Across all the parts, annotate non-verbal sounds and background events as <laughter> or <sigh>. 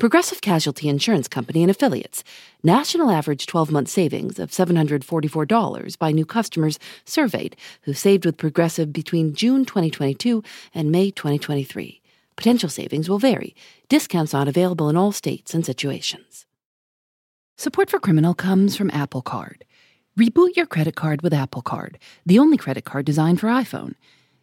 Progressive Casualty Insurance Company and Affiliates. National average 12 month savings of $744 by new customers surveyed who saved with Progressive between June 2022 and May 2023. Potential savings will vary. Discounts not available in all states and situations. Support for Criminal comes from Apple Card. Reboot your credit card with Apple Card, the only credit card designed for iPhone.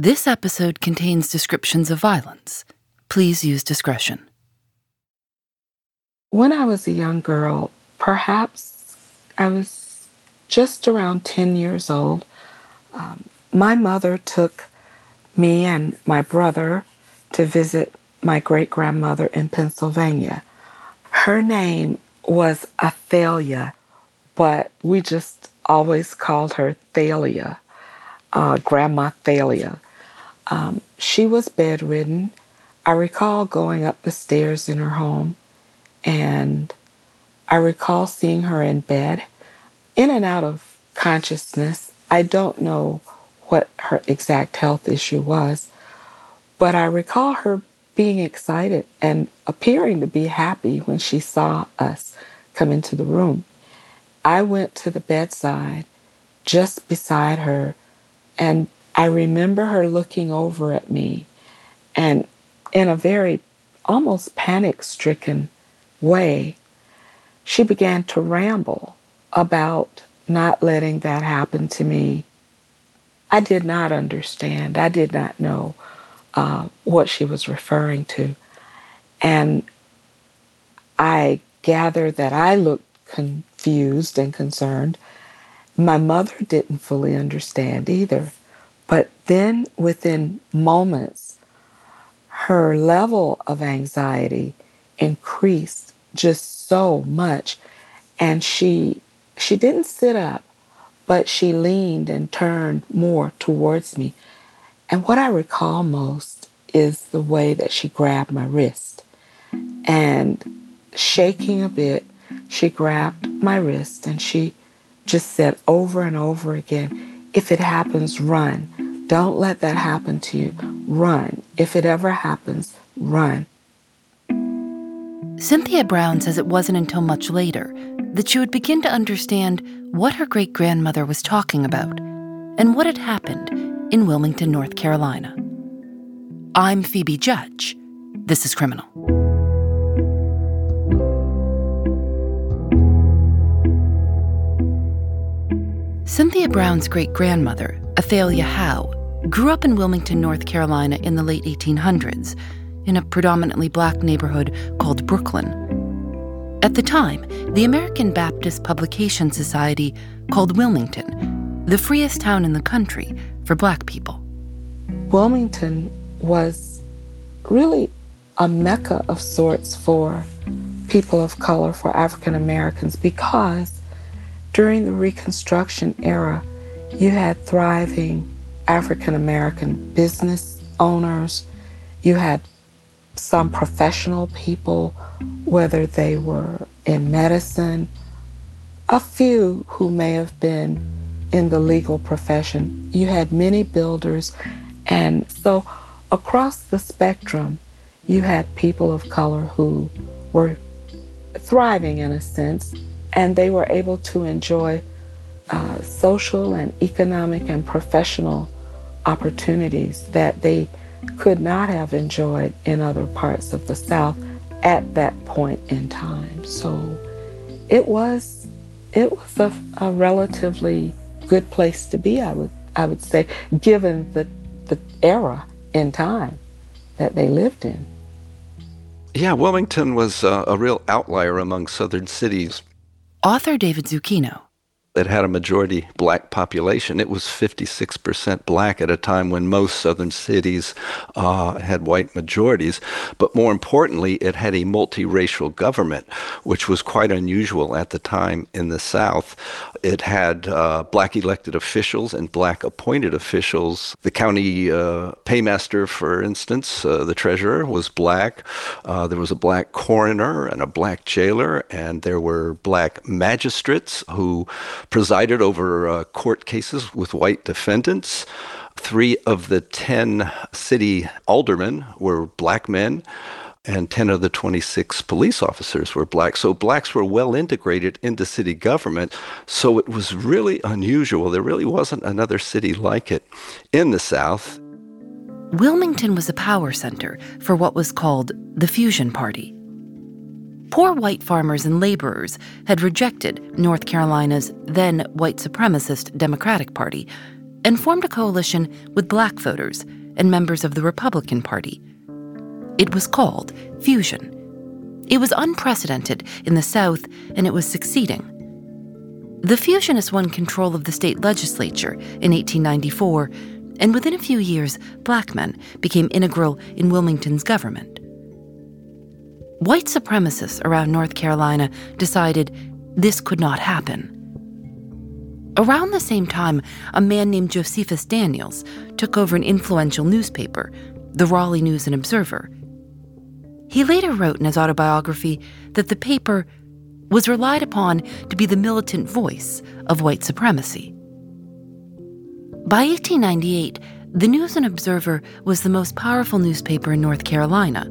This episode contains descriptions of violence. Please use discretion. When I was a young girl, perhaps I was just around 10 years old, um, my mother took me and my brother to visit my great grandmother in Pennsylvania. Her name was Athalia, but we just always called her Thalia, uh, Grandma Thalia. Um, she was bedridden. I recall going up the stairs in her home, and I recall seeing her in bed, in and out of consciousness. I don't know what her exact health issue was, but I recall her being excited and appearing to be happy when she saw us come into the room. I went to the bedside just beside her and I remember her looking over at me and in a very almost panic stricken way, she began to ramble about not letting that happen to me. I did not understand. I did not know uh, what she was referring to. And I gathered that I looked confused and concerned. My mother didn't fully understand either. But then within moments, her level of anxiety increased just so much. And she she didn't sit up, but she leaned and turned more towards me. And what I recall most is the way that she grabbed my wrist. And shaking a bit, she grabbed my wrist and she just said over and over again, if it happens, run. Don't let that happen to you. Run. If it ever happens, run. Cynthia Brown says it wasn't until much later that she would begin to understand what her great grandmother was talking about and what had happened in Wilmington, North Carolina. I'm Phoebe Judge. This is Criminal. Cynthia Brown's great grandmother, Athalia Howe, grew up in Wilmington, North Carolina in the late 1800s, in a predominantly black neighborhood called Brooklyn. At the time, the American Baptist Publication Society called Wilmington the freest town in the country for black people. Wilmington was really a mecca of sorts for people of color, for African Americans, because during the Reconstruction era, you had thriving African American business owners, you had some professional people, whether they were in medicine, a few who may have been in the legal profession. You had many builders, and so across the spectrum, you had people of color who were thriving in a sense and they were able to enjoy uh, social and economic and professional opportunities that they could not have enjoyed in other parts of the South at that point in time. So it was it was a, a relatively good place to be, I would I would say, given the the era in time that they lived in. Yeah, Wilmington was uh, a real outlier among southern cities. Author David Zucchino It had a majority black population. It was 56% black at a time when most southern cities uh, had white majorities. But more importantly, it had a multiracial government, which was quite unusual at the time in the South. It had uh, black elected officials and black appointed officials. The county uh, paymaster, for instance, uh, the treasurer, was black. Uh, there was a black coroner and a black jailer, and there were black magistrates who presided over uh, court cases with white defendants. Three of the 10 city aldermen were black men and 10 of the 26 police officers were black. So blacks were well integrated into city government. So it was really unusual. There really wasn't another city like it in the South. Wilmington was a power center for what was called the Fusion Party. Poor white farmers and laborers had rejected North Carolina's then white supremacist Democratic Party and formed a coalition with black voters and members of the Republican Party. It was called Fusion. It was unprecedented in the South and it was succeeding. The Fusionists won control of the state legislature in 1894, and within a few years, black men became integral in Wilmington's government white supremacists around North Carolina decided this could not happen. Around the same time, a man named Josephus Daniels took over an influential newspaper, the Raleigh News and Observer. He later wrote in his autobiography that the paper was relied upon to be the militant voice of white supremacy. By 1898, the News and Observer was the most powerful newspaper in North Carolina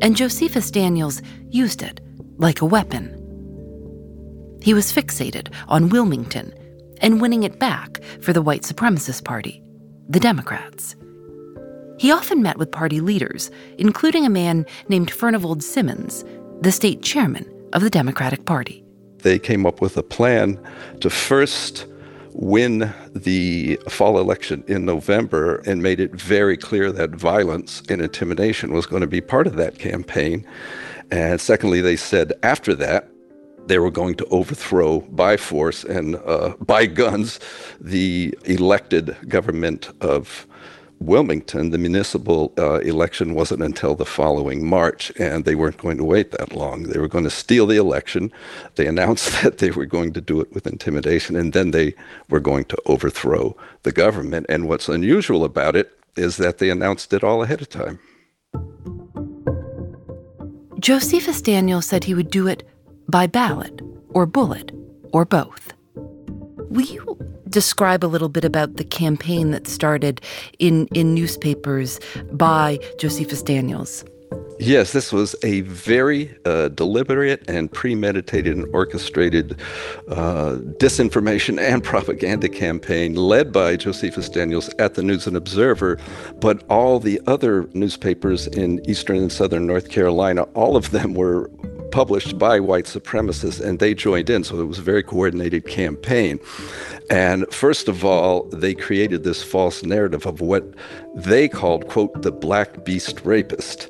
and Josephus Daniels used it like a weapon. He was fixated on Wilmington and winning it back for the white supremacist party, the Democrats. He often met with party leaders, including a man named Furnifold Simmons, the state chairman of the Democratic Party. They came up with a plan to first win the fall election in November and made it very clear that violence and intimidation was going to be part of that campaign. And secondly, they said after that, they were going to overthrow by force and uh, by guns the elected government of Wilmington, the municipal uh, election wasn't until the following March, and they weren't going to wait that long. They were going to steal the election. They announced <laughs> that they were going to do it with intimidation, and then they were going to overthrow the government. And what's unusual about it is that they announced it all ahead of time. Josephus Daniel said he would do it by ballot or bullet or both. Will you describe a little bit about the campaign that started in, in newspapers by Josephus Daniels? Yes, this was a very uh, deliberate and premeditated and orchestrated uh, disinformation <laughs> and propaganda campaign led by Josephus Daniels at the News and Observer. But all the other newspapers in eastern and southern North Carolina, all of them were published by white supremacists, and they joined in. So it was a very coordinated campaign. And first of all, they created this false narrative of what they called, quote, the black beast rapist.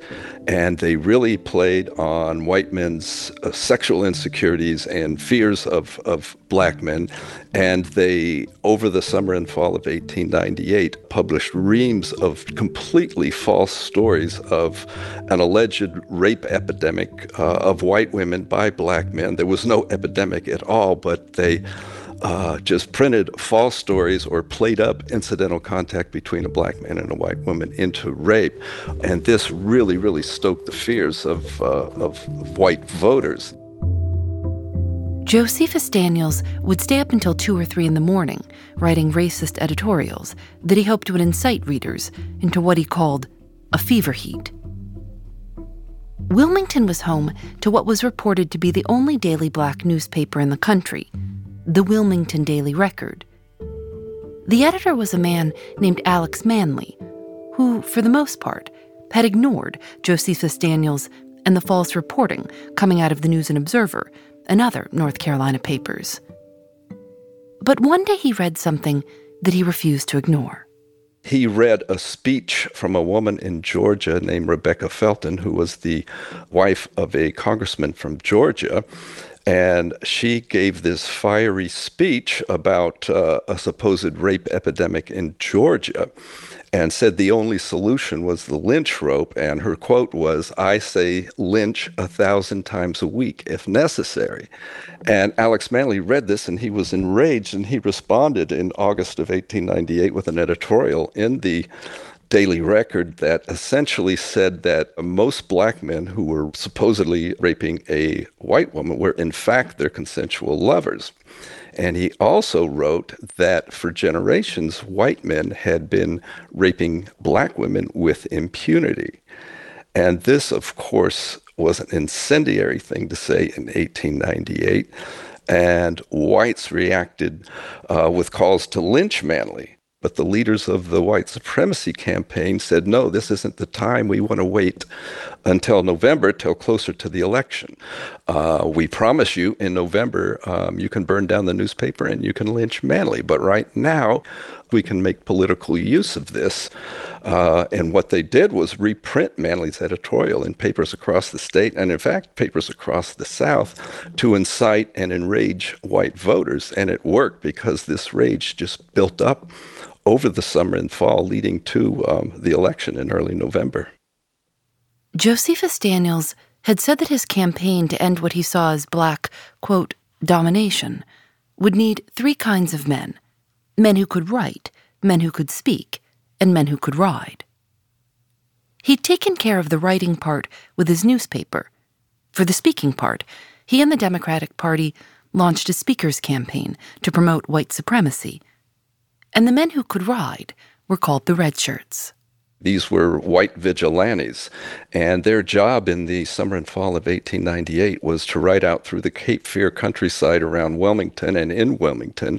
And they really played on white men's uh, sexual insecurities and fears of, of black men. And they, over the summer and fall of 1898, published reams of completely false stories of an alleged rape epidemic uh, of white women by black men. There was no epidemic at all, but they uh, just printed false stories or played up incidental contact between a black man and a white woman into rape. And this really, really stoked the fears of, uh, of, white voters. Josephus Daniels would stay up until 2 or 3 in the morning writing racist editorials that he hoped would incite readers into what he called a fever heat. Wilmington was home to what was reported to be the only daily black newspaper in the country, the Wilmington Daily Record. The editor was a man named Alex Manly, who, for the most part, had ignored Josephus Daniels and the false reporting coming out of the News and Observer and other North Carolina papers. But one day he read something that he refused to ignore. He read a speech from a woman in Georgia named Rebecca Felton, who was the wife of a congressman from Georgia. And she gave this fiery speech about uh, a supposed rape epidemic in Georgia and said the only solution was the lynch rope. And her quote was, I say lynch a thousand times a week if necessary. And Alex Manly read this and he was enraged and he responded in August of 1898 with an editorial in the Daily Record that essentially said that most black men who were supposedly raping a white woman were in fact their consensual lovers. And he also wrote that for generations, white men had been raping black women with impunity. And this, of course, was an incendiary thing to say in 1898. And whites reacted uh, with calls to lynch Manly. But the leaders of the white supremacy campaign said, no, this isn't the time. We want to wait until November, till closer to the election. Uh, we promise you in November, um, you can burn down the newspaper and you can lynch Manly. But right now, we can make political use of this. Uh, and what they did was reprint Manly's editorial in papers across the state, and in fact, papers across the South, to incite and enrage white voters. And it worked because this rage just built up over the summer and fall, leading to um, the election in early November. Josephus Daniels had said that his campaign to end what he saw as black, quote, domination would need three kinds of men men who could write, men who could speak, and men who could ride. He'd taken care of the writing part with his newspaper. For the speaking part, he and the Democratic Party launched a speakers campaign to promote white supremacy and the men who could ride were called the red shirts. These were white vigilantes, and their job in the summer and fall of 1898 was to ride out through the Cape Fear countryside around Wilmington and in Wilmington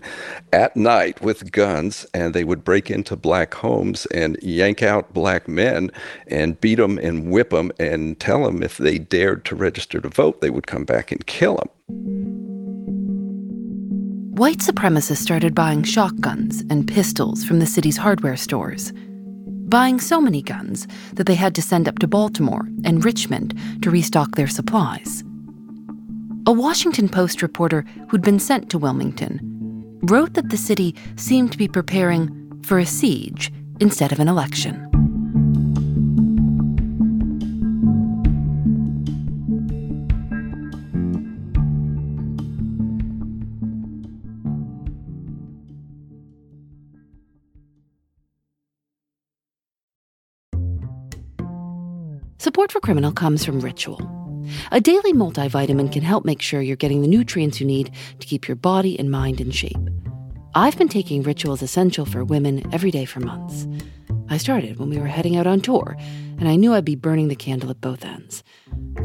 at night with guns, and they would break into black homes and yank out black men and beat them and whip them and tell them if they dared to register to vote, they would come back and kill them. White supremacists started buying shotguns and pistols from the city's hardware stores, buying so many guns that they had to send up to Baltimore and Richmond to restock their supplies. A Washington Post reporter who'd been sent to Wilmington wrote that the city seemed to be preparing for a siege instead of an election. For Criminal comes from Ritual. A daily multivitamin can help make sure you're getting the nutrients you need to keep your body and mind in shape. I've been taking Ritual's Essential for Women every day for months. I started when we were heading out on tour, and I knew I'd be burning the candle at both ends.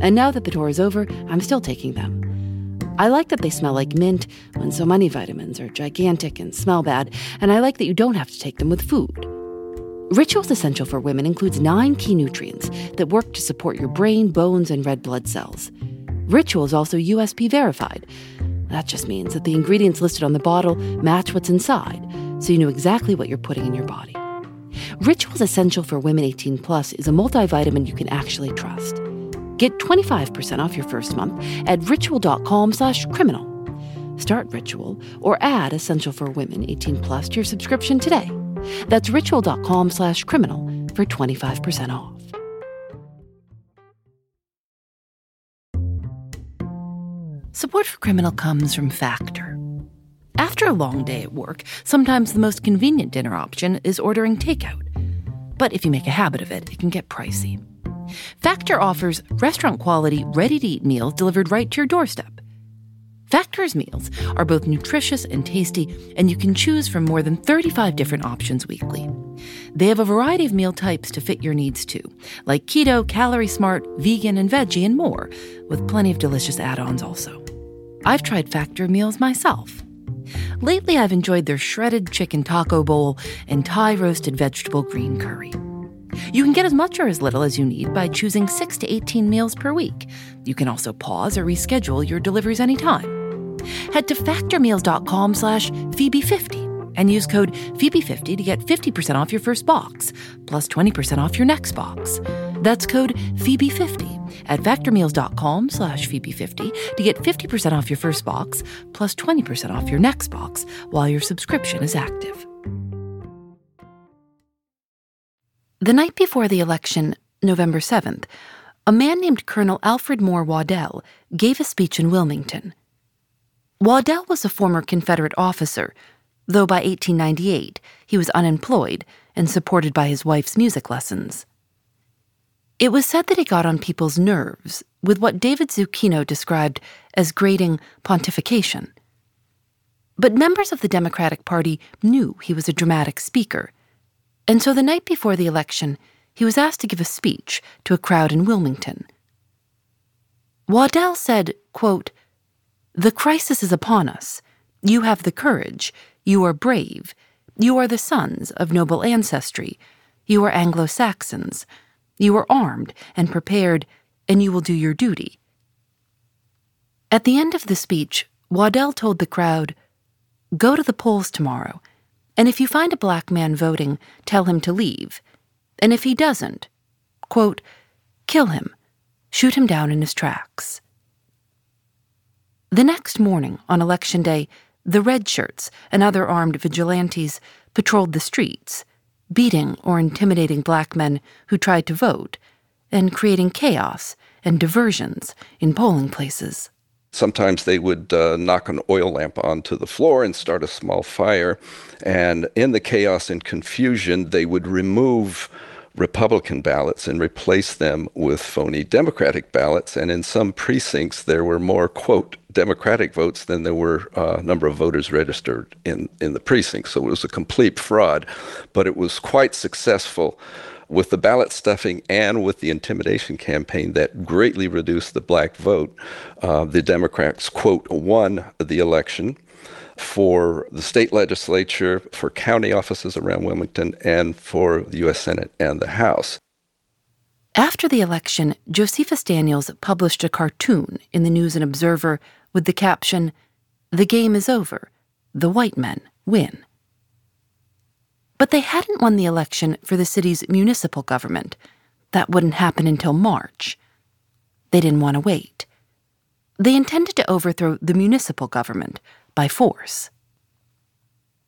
And now that the tour is over, I'm still taking them. I like that they smell like mint when so many vitamins are gigantic and smell bad, and I like that you don't have to take them with food. Rituals Essential for Women includes nine key nutrients that work to support your brain, bones, and red blood cells. Ritual is also USP verified. That just means that the ingredients listed on the bottle match what's inside, so you know exactly what you're putting in your body. Rituals Essential for Women 18 Plus is a multivitamin you can actually trust. Get 25% off your first month at ritual.com slash criminal. Start Ritual or add Essential for Women 18 Plus to your subscription today. That's ritual.com slash criminal for 25% off. Support for Criminal comes from Factor. After a long day at work, sometimes the most convenient dinner option is ordering takeout. But if you make a habit of it, it can get pricey. Factor offers restaurant quality, ready to eat meals delivered right to your doorstep. Factor's meals are both nutritious and tasty, and you can choose from more than 35 different options weekly. They have a variety of meal types to fit your needs too, like keto, calorie smart, vegan, and veggie, and more, with plenty of delicious add ons also. I've tried Factor meals myself. Lately, I've enjoyed their shredded chicken taco bowl and Thai roasted vegetable green curry. You can get as much or as little as you need by choosing 6 to 18 meals per week. You can also pause or reschedule your deliveries anytime. Head to factormeals.com slash Phoebe50 and use code Phoebe50 to get 50% off your first box, plus 20% off your next box. That's code Phoebe50 at factormeals.com slash Phoebe50 to get 50% off your first box, plus 20% off your next box while your subscription is active. The night before the election, November 7th, a man named Colonel Alfred Moore Waddell gave a speech in Wilmington. Waddell was a former Confederate officer, though by 1898 he was unemployed and supported by his wife's music lessons. It was said that he got on people's nerves with what David Zucchino described as grating pontification. But members of the Democratic Party knew he was a dramatic speaker and so the night before the election, he was asked to give a speech to a crowd in Wilmington. Waddell said, quote, The crisis is upon us. You have the courage. You are brave. You are the sons of noble ancestry. You are Anglo Saxons. You are armed and prepared, and you will do your duty. At the end of the speech, Waddell told the crowd, Go to the polls tomorrow and if you find a black man voting, tell him to leave. And if he doesn't, quote, kill him, shoot him down in his tracks. The next morning, on Election Day, the red shirts and other armed vigilantes patrolled the streets, beating or intimidating black men who tried to vote, and creating chaos and diversions in polling places. Sometimes they would uh, knock an oil lamp onto the floor and start a small fire. And in the chaos and confusion, they would remove Republican ballots and replace them with phony Democratic ballots. And in some precincts, there were more, quote, Democratic votes than there were a uh, number of voters registered in, in the precinct. So it was a complete fraud, but it was quite successful with the ballot stuffing and with the intimidation campaign that greatly reduced the black vote, uh, the Democrats, quote, won the election for the state legislature, for county offices around Wilmington, and for the U.S. Senate and the House. After the election, Josephus Daniels published a cartoon in the News and Observer with the caption, The game is over. The white men win. But they hadn't won the election for the city's municipal government. That wouldn't happen until March. They didn't want to wait. They intended to overthrow the municipal government by force.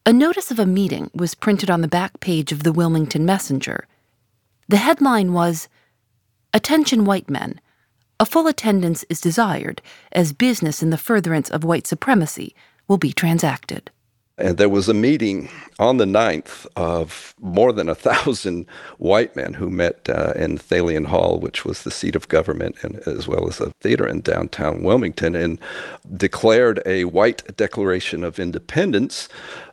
A notice of a meeting was printed on the back page of the Wilmington Messenger. The headline was Attention, white men. A full attendance is desired as business in the furtherance of white supremacy will be transacted. And there was a meeting on the 9th of more than a thousand white men who met uh, in Thalian Hall, which was the seat of government, and as well as a theater in downtown Wilmington, and declared a white declaration of independence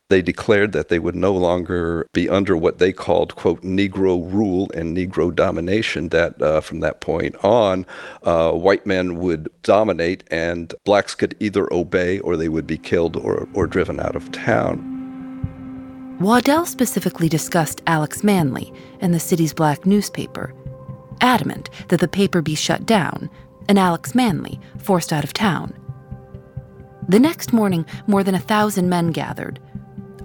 they declared that they would no longer be under what they called, quote, Negro rule and Negro domination, that uh, from that point on, uh, white men would dominate and blacks could either obey or they would be killed or, or driven out of town. Waddell specifically discussed Alex Manly and the city's black newspaper, adamant that the paper be shut down and Alex Manly forced out of town. The next morning, more than a thousand men gathered,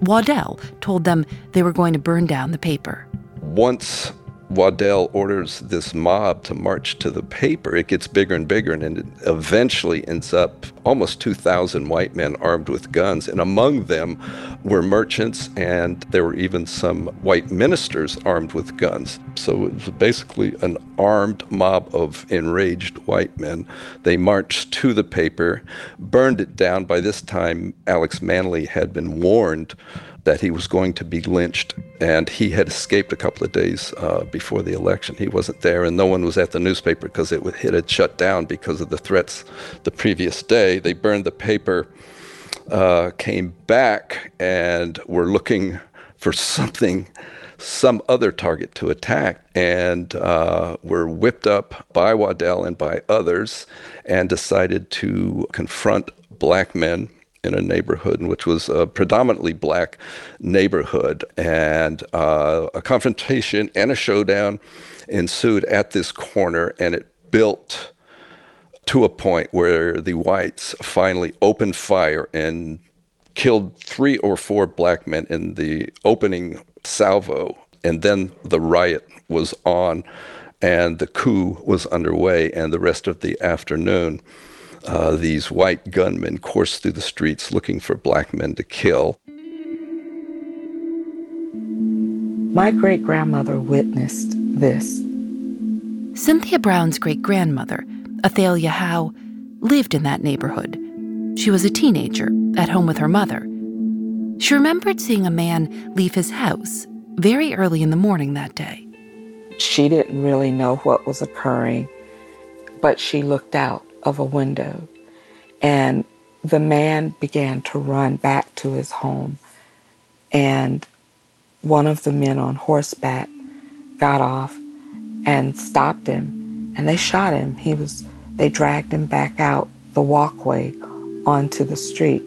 Waddell told them they were going to burn down the paper. Once Waddell orders this mob to march to the paper, it gets bigger and bigger, and it eventually ends up almost 2,000 white men armed with guns. And among them were merchants, and there were even some white ministers armed with guns. So it was basically an armed mob of enraged white men. They marched to the paper, burned it down. By this time, Alex Manly had been warned that he was going to be lynched, and he had escaped a couple of days uh, before the election. He wasn't there, and no one was at the newspaper because it, it had shut down because of the threats the previous day. They burned the paper, uh, came back, and were looking for something some other target to attack and uh, were whipped up by Waddell and by others and decided to confront black men in a neighborhood which was a predominantly black neighborhood. And uh, a confrontation and a showdown ensued at this corner, and it built to a point where the whites finally opened fire and killed three or four black men in the opening salvo. And then the riot was on and the coup was underway. And the rest of the afternoon, uh, these white gunmen course through the streets looking for black men to kill. My great grandmother witnessed this. Cynthia Brown's great grandmother, Athalia Howe, lived in that neighborhood. She was a teenager at home with her mother. She remembered seeing a man leave his house very early in the morning that day. She didn't really know what was occurring, but she looked out of a window and the man began to run back to his home. And one of the men on horseback got off and stopped him and they shot him. He was they dragged him back out the walkway onto the street.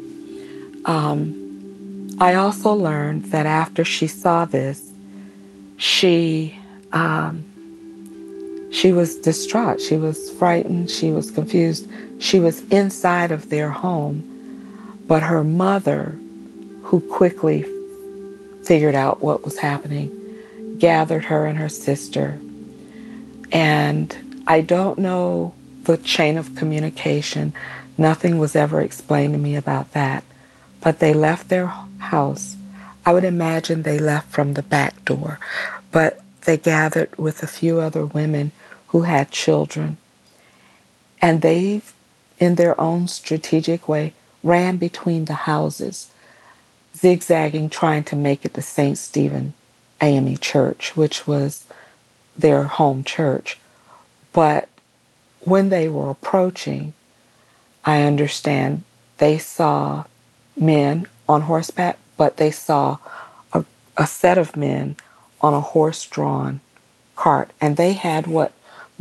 Um, I also learned that after she saw this, she um, she was distraught. She was frightened. She was confused. She was inside of their home, but her mother, who quickly figured out what was happening, gathered her and her sister. And I don't know the chain of communication. Nothing was ever explained to me about that. But they left their house. I would imagine they left from the back door, but they gathered with a few other women who had children. And they, in their own strategic way, ran between the houses, zigzagging, trying to make it to St. Stephen AME Church, which was their home church. But when they were approaching, I understand they saw men on horseback, but they saw a, a set of men on a horse drawn cart. And they had what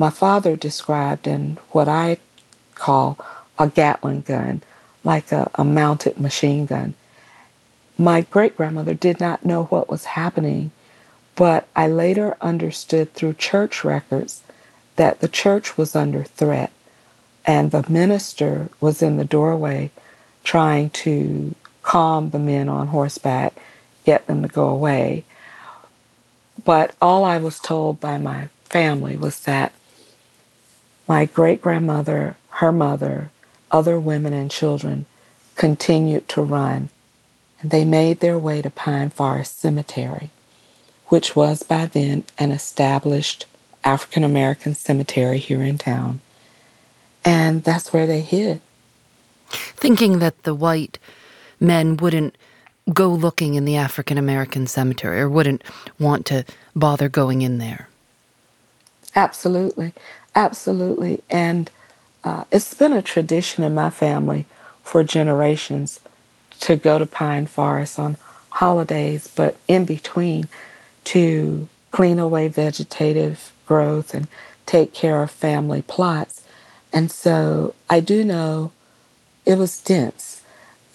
my father described in what I call a Gatling gun, like a, a mounted machine gun. My great grandmother did not know what was happening, but I later understood through church records that the church was under threat and the minister was in the doorway trying to calm the men on horseback, get them to go away. But all I was told by my family was that my great grandmother, her mother, other women and children continued to run, and they made their way to Pine Forest Cemetery, which was by then an established African American cemetery here in town. And that's where they hid. Thinking that the white men wouldn't go looking in the African American cemetery or wouldn't want to bother going in there. Absolutely. Absolutely. And uh, it's been a tradition in my family for generations to go to Pine Forest on holidays, but in between to clean away vegetative growth and take care of family plots. And so I do know it was dense.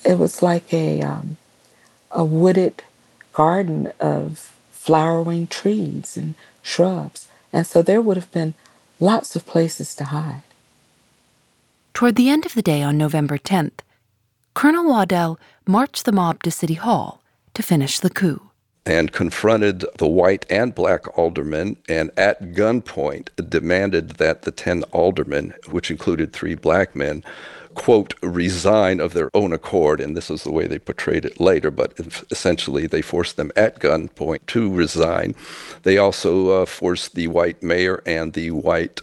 It was like a um, a wooded garden of flowering trees and shrubs. And so there would have been lots of places to hide. Toward the end of the day on November 10th, Colonel Waddell marched the mob to City Hall to finish the coup. And confronted the white and black aldermen, and at gunpoint demanded that the 10 aldermen, which included three black men, quote, resign of their own accord. And this is the way they portrayed it later, but essentially they forced them at gunpoint to resign. They also uh, forced the white mayor and the white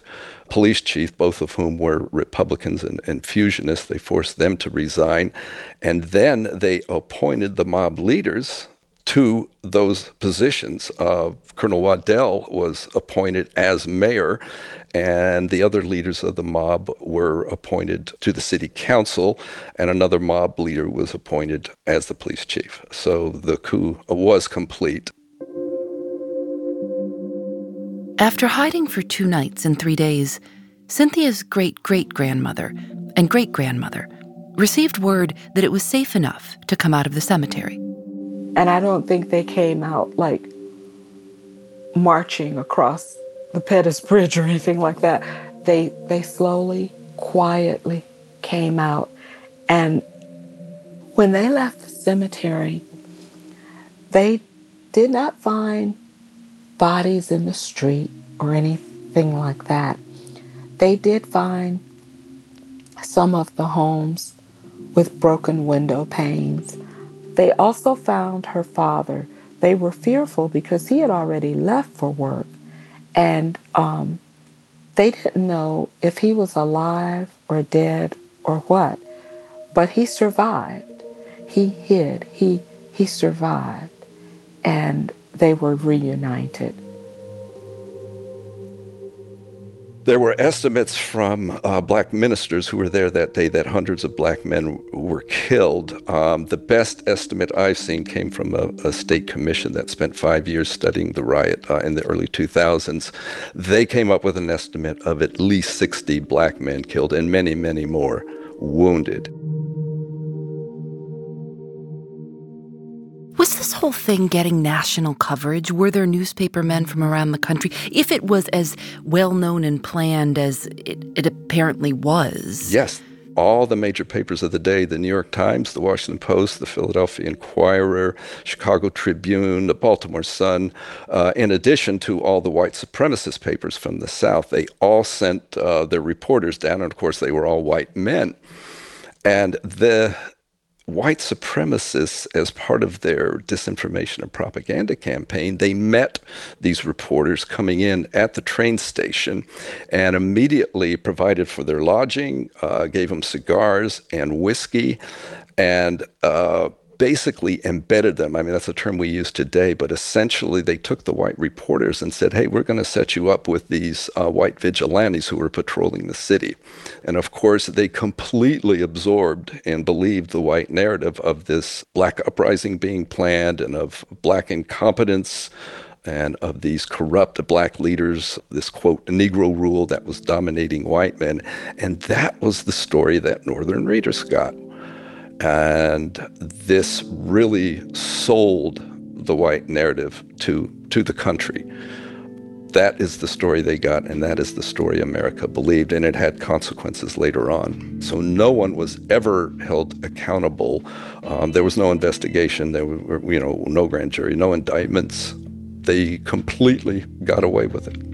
police chief, both of whom were Republicans and, and fusionists. They forced them to resign. And then they appointed the mob leaders to those positions. Uh, Colonel Waddell was appointed as mayor, and the other leaders of the mob were appointed to the city council, and another mob leader was appointed as the police chief. So the coup was complete. After hiding for two nights and three days, Cynthia's great great grandmother and great grandmother received word that it was safe enough to come out of the cemetery. And I don't think they came out like marching across the Pettus Bridge or anything like that. They they slowly, quietly came out. And when they left the cemetery, they did not find bodies in the street or anything like that. They did find some of the homes with broken window panes. They also found her father. They were fearful because he had already left for work and um, they didn't know if he was alive or dead or what. But he survived. He hid. He, he survived. And they were reunited. There were estimates from uh, black ministers who were there that day that hundreds of black men were killed. Um, the best estimate I've seen came from a, a, state commission that spent five years studying the riot uh, in the early 2000s. They came up with an estimate of at least 60 black men killed and many, many more wounded. Whole thing getting national coverage? Were there newspaper men from around the country? If it was as well known and planned as it, it apparently was. Yes. All the major papers of the day the New York Times, the Washington Post, the Philadelphia Inquirer, Chicago Tribune, the Baltimore Sun, uh, in addition to all the white supremacist papers from the South, they all sent uh, their reporters down. And of course, they were all white men. And the white supremacists, as part of their disinformation and propaganda campaign, they met these reporters coming in at the train station and immediately provided for their lodging, uh, gave them cigars and whiskey, and uh, basically embedded them. I mean, that's a term we use today, but essentially they took the white reporters and said, hey, we're going to set you up with these uh, white vigilantes who are patrolling the city. And of course, they completely absorbed and believed the white narrative of this black uprising being planned and of black incompetence and of these corrupt black leaders, this quote, Negro rule that was dominating white men. And that was the story that Northern readers got. And this really sold the white narrative to, to the country. That is the story they got, and that is the story America believed, and it had consequences later on. So no one was ever held accountable. Um, there was no investigation. There were, you know, no grand jury, no indictments. They completely got away with it.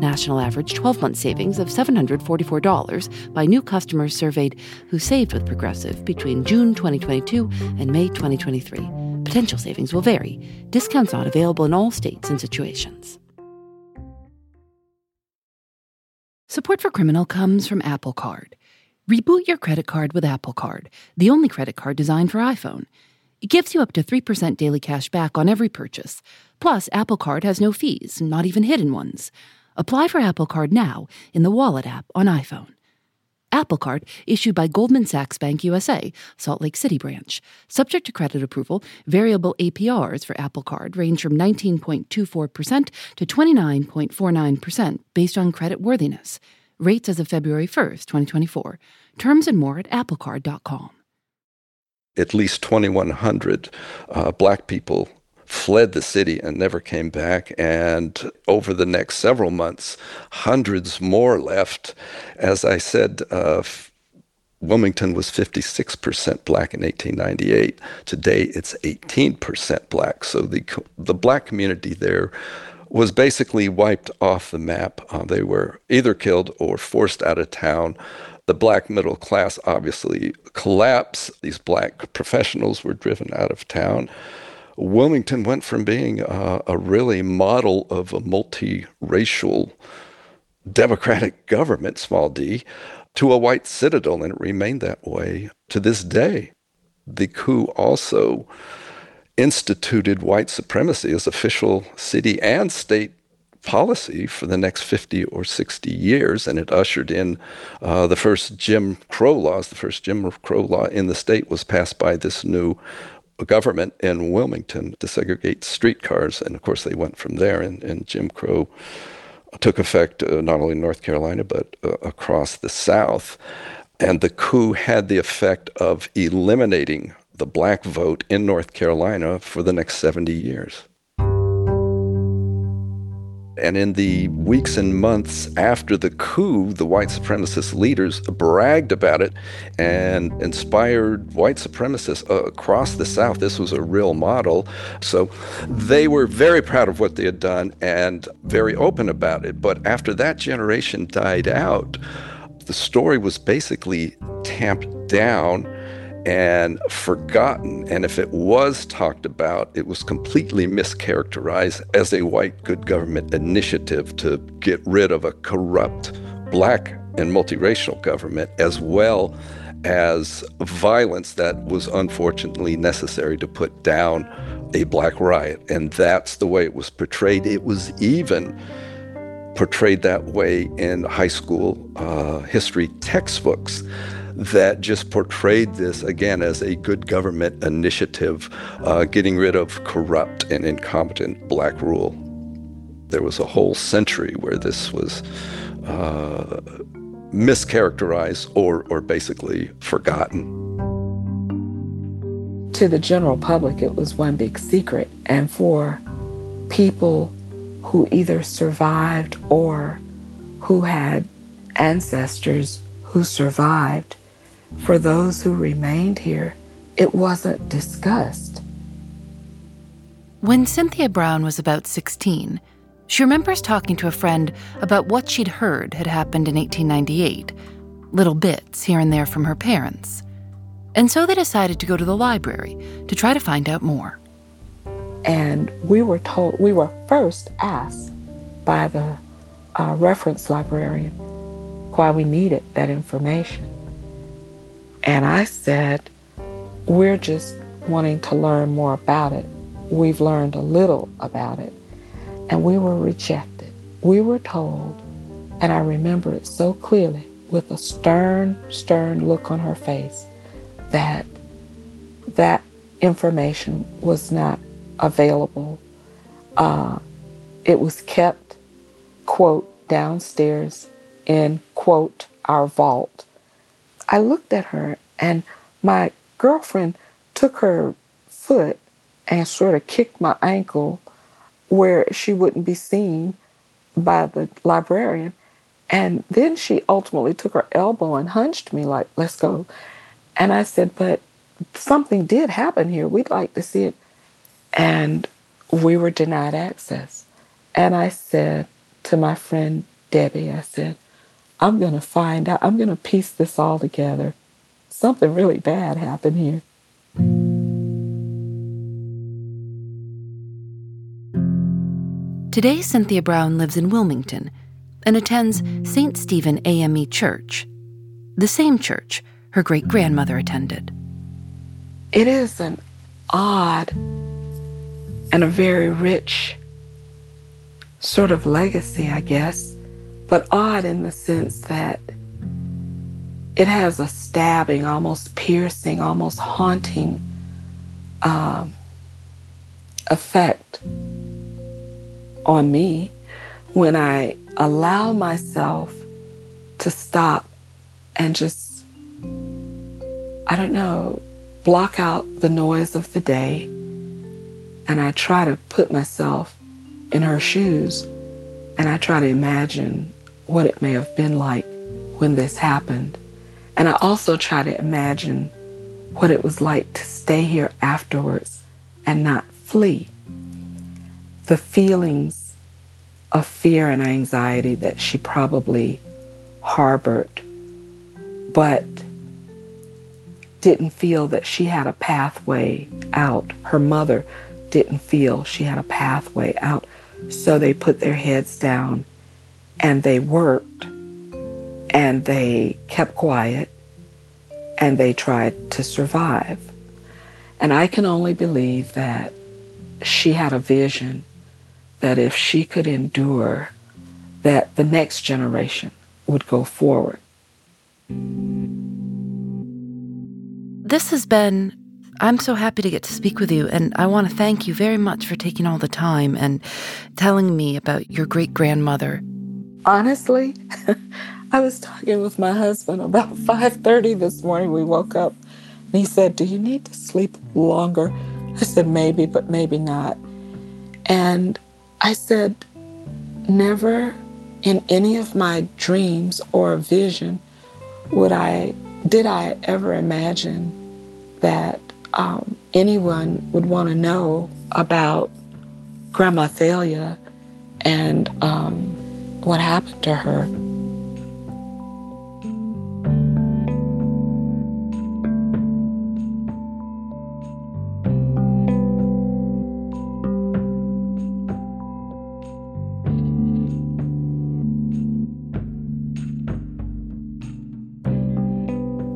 National average 12 month savings of $744 by new customers surveyed who saved with Progressive between June 2022 and May 2023. Potential savings will vary. Discounts not available in all states and situations. Support for Criminal comes from Apple Card. Reboot your credit card with Apple Card, the only credit card designed for iPhone. It gives you up to 3% daily cash back on every purchase. Plus, Apple Card has no fees, not even hidden ones. Apply for Apple Card now in the Wallet app on iPhone. Apple Card issued by Goldman Sachs Bank USA, Salt Lake City branch. Subject to credit approval, variable APRs for Apple Card range from 19.24% to 29.49% based on credit worthiness. Rates as of February 1st, 2024. Terms and more at applecard.com. At least 2,100 uh, black people fled the city and never came back. And over the next several months, hundreds more left. As I said, uh, Wilmington was 56% black in 1898. Today it's 18% black. So the, the black community there was basically wiped off the map. Uh, they were either killed or forced out of town. The black middle class obviously collapsed. These black professionals were driven out of town. Wilmington went from being uh, a really model of a multiracial democratic government, small d, to a white citadel, and it remained that way to this day. The coup also instituted white supremacy as official city and state policy for the next 50 or 60 years, and it ushered in uh, the first Jim Crow laws. The first Jim Crow law in the state was passed by this new government in Wilmington to segregate streetcars, and of course they went from there, and, and Jim Crow took effect uh, not only in North Carolina but uh, across the South. And the coup had the effect of eliminating the black vote in North Carolina for the next 70 years. And in the weeks and months after the coup, the white supremacist leaders bragged about it and inspired white supremacists uh, across the South. This was a real model. So they were very proud of what they had done and very open about it. But after that generation died out, the story was basically tamped down and forgotten. And if it was talked about, it was completely mischaracterized as a white good government initiative to get rid of a corrupt black and multiracial government, as well as violence that was unfortunately necessary to put down a black riot. And that's the way it was portrayed. It was even portrayed that way in high school uh, history textbooks that just portrayed this again as a good government initiative, uh, getting rid of corrupt and incompetent black rule. There was a whole century where this was uh, mischaracterized or, or basically forgotten. To the general public, it was one big secret. And for people who either survived or who had ancestors who survived, for those who remained here, it wasn't discussed. When Cynthia Brown was about 16, she remembers talking to a friend about what she'd heard had happened in 1898, little bits here and there from her parents. And so they decided to go to the library to try to find out more. And we were told, we were first asked by the uh, reference librarian why we needed that information. And I said, We're just wanting to learn more about it. We've learned a little about it. And we were rejected. We were told, and I remember it so clearly with a stern, stern look on her face, that that information was not available. Uh, it was kept, quote, downstairs in, quote, our vault. I looked at her and my girlfriend took her foot and sort of kicked my ankle where she wouldn't be seen by the librarian. And then she ultimately took her elbow and hunched me like, let's go. And I said, but something did happen here. We'd like to see it. And we were denied access. And I said to my friend Debbie, I said, I'm going to find out, I'm going to piece this all together. Something really bad happened here. Today, Cynthia Brown lives in Wilmington and attends St. Stephen AME Church, the same church her great grandmother attended. It is an odd and a very rich sort of legacy, I guess but odd in the sense that it has a stabbing, almost piercing, almost haunting um, effect on me when I allow myself to stop and just, I don't know, block out the noise of the day. And I try to put myself in her shoes and I try to imagine what it may have been like when this happened. And I also try to imagine what it was like to stay here afterwards and not flee. The feelings of fear and anxiety that she probably harbored, but didn't feel that she had a pathway out. Her mother didn't feel she had a pathway out. So they put their heads down and they worked and they kept quiet and they tried to survive. And I can only believe that she had a vision that if she could endure, that the next generation would go forward. This has been I'm so happy to get to speak with you, and I want to thank you very much for taking all the time and telling me about your great grandmother. Honestly, <laughs> I was talking with my husband about <laughs> 5:30 this morning. We woke up, and he said, "Do you need to sleep longer?" I said, "Maybe, but maybe not." And I said, "Never in any of my dreams or vision would I did I ever imagine that um, anyone would want to know about Grandma Thalia and um, what happened to her.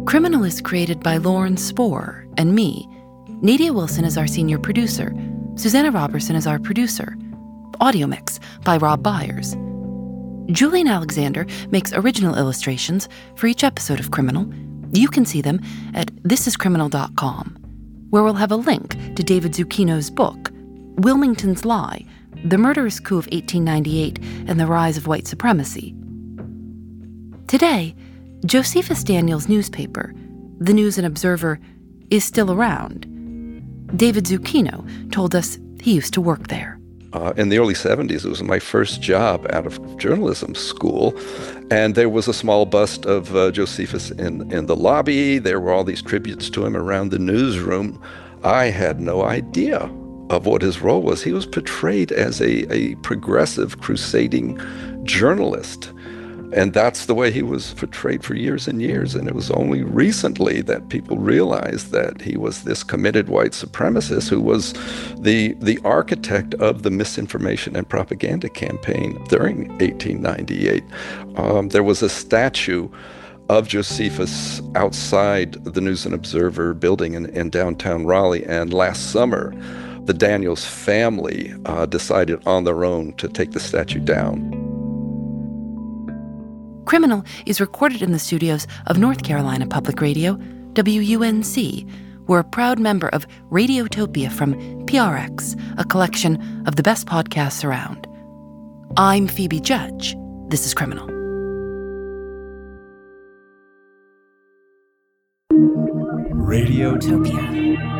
Criminal is created by Lauren Spohr and me. Nadia Wilson is our senior producer. Susanna Robertson is our producer. Audio mix by Rob Byers. Julian Alexander makes original illustrations for each episode of Criminal. You can see them at thisiscriminal.com, where we'll have a link to David Zucchino's book, Wilmington's Lie The Murderous Coup of 1898 and the Rise of White Supremacy. Today, Josephus Daniels' newspaper, The News and Observer, is still around. David Zucchino told us he used to work there. Uh, in the early 70s, it was my first job out of journalism school. And there was a small bust of uh, Josephus in, in the lobby. There were all these tributes to him around the newsroom. I had no idea of what his role was. He was portrayed as a, a progressive, crusading journalist. And that's the way he was portrayed for years and years. And it was only recently that people realized that he was this committed white supremacist who was the, the architect of the misinformation and propaganda campaign during 1898. Um, there was a statue of Josephus outside the News and Observer building in, in downtown Raleigh. And last summer, the Daniels family uh, decided on their own to take the statue down. Criminal is recorded in the studios of North Carolina Public Radio, WUNC. We're a proud member of Radiotopia from PRX, a collection of the best podcasts around. I'm Phoebe Judge. This is Criminal. Radiotopia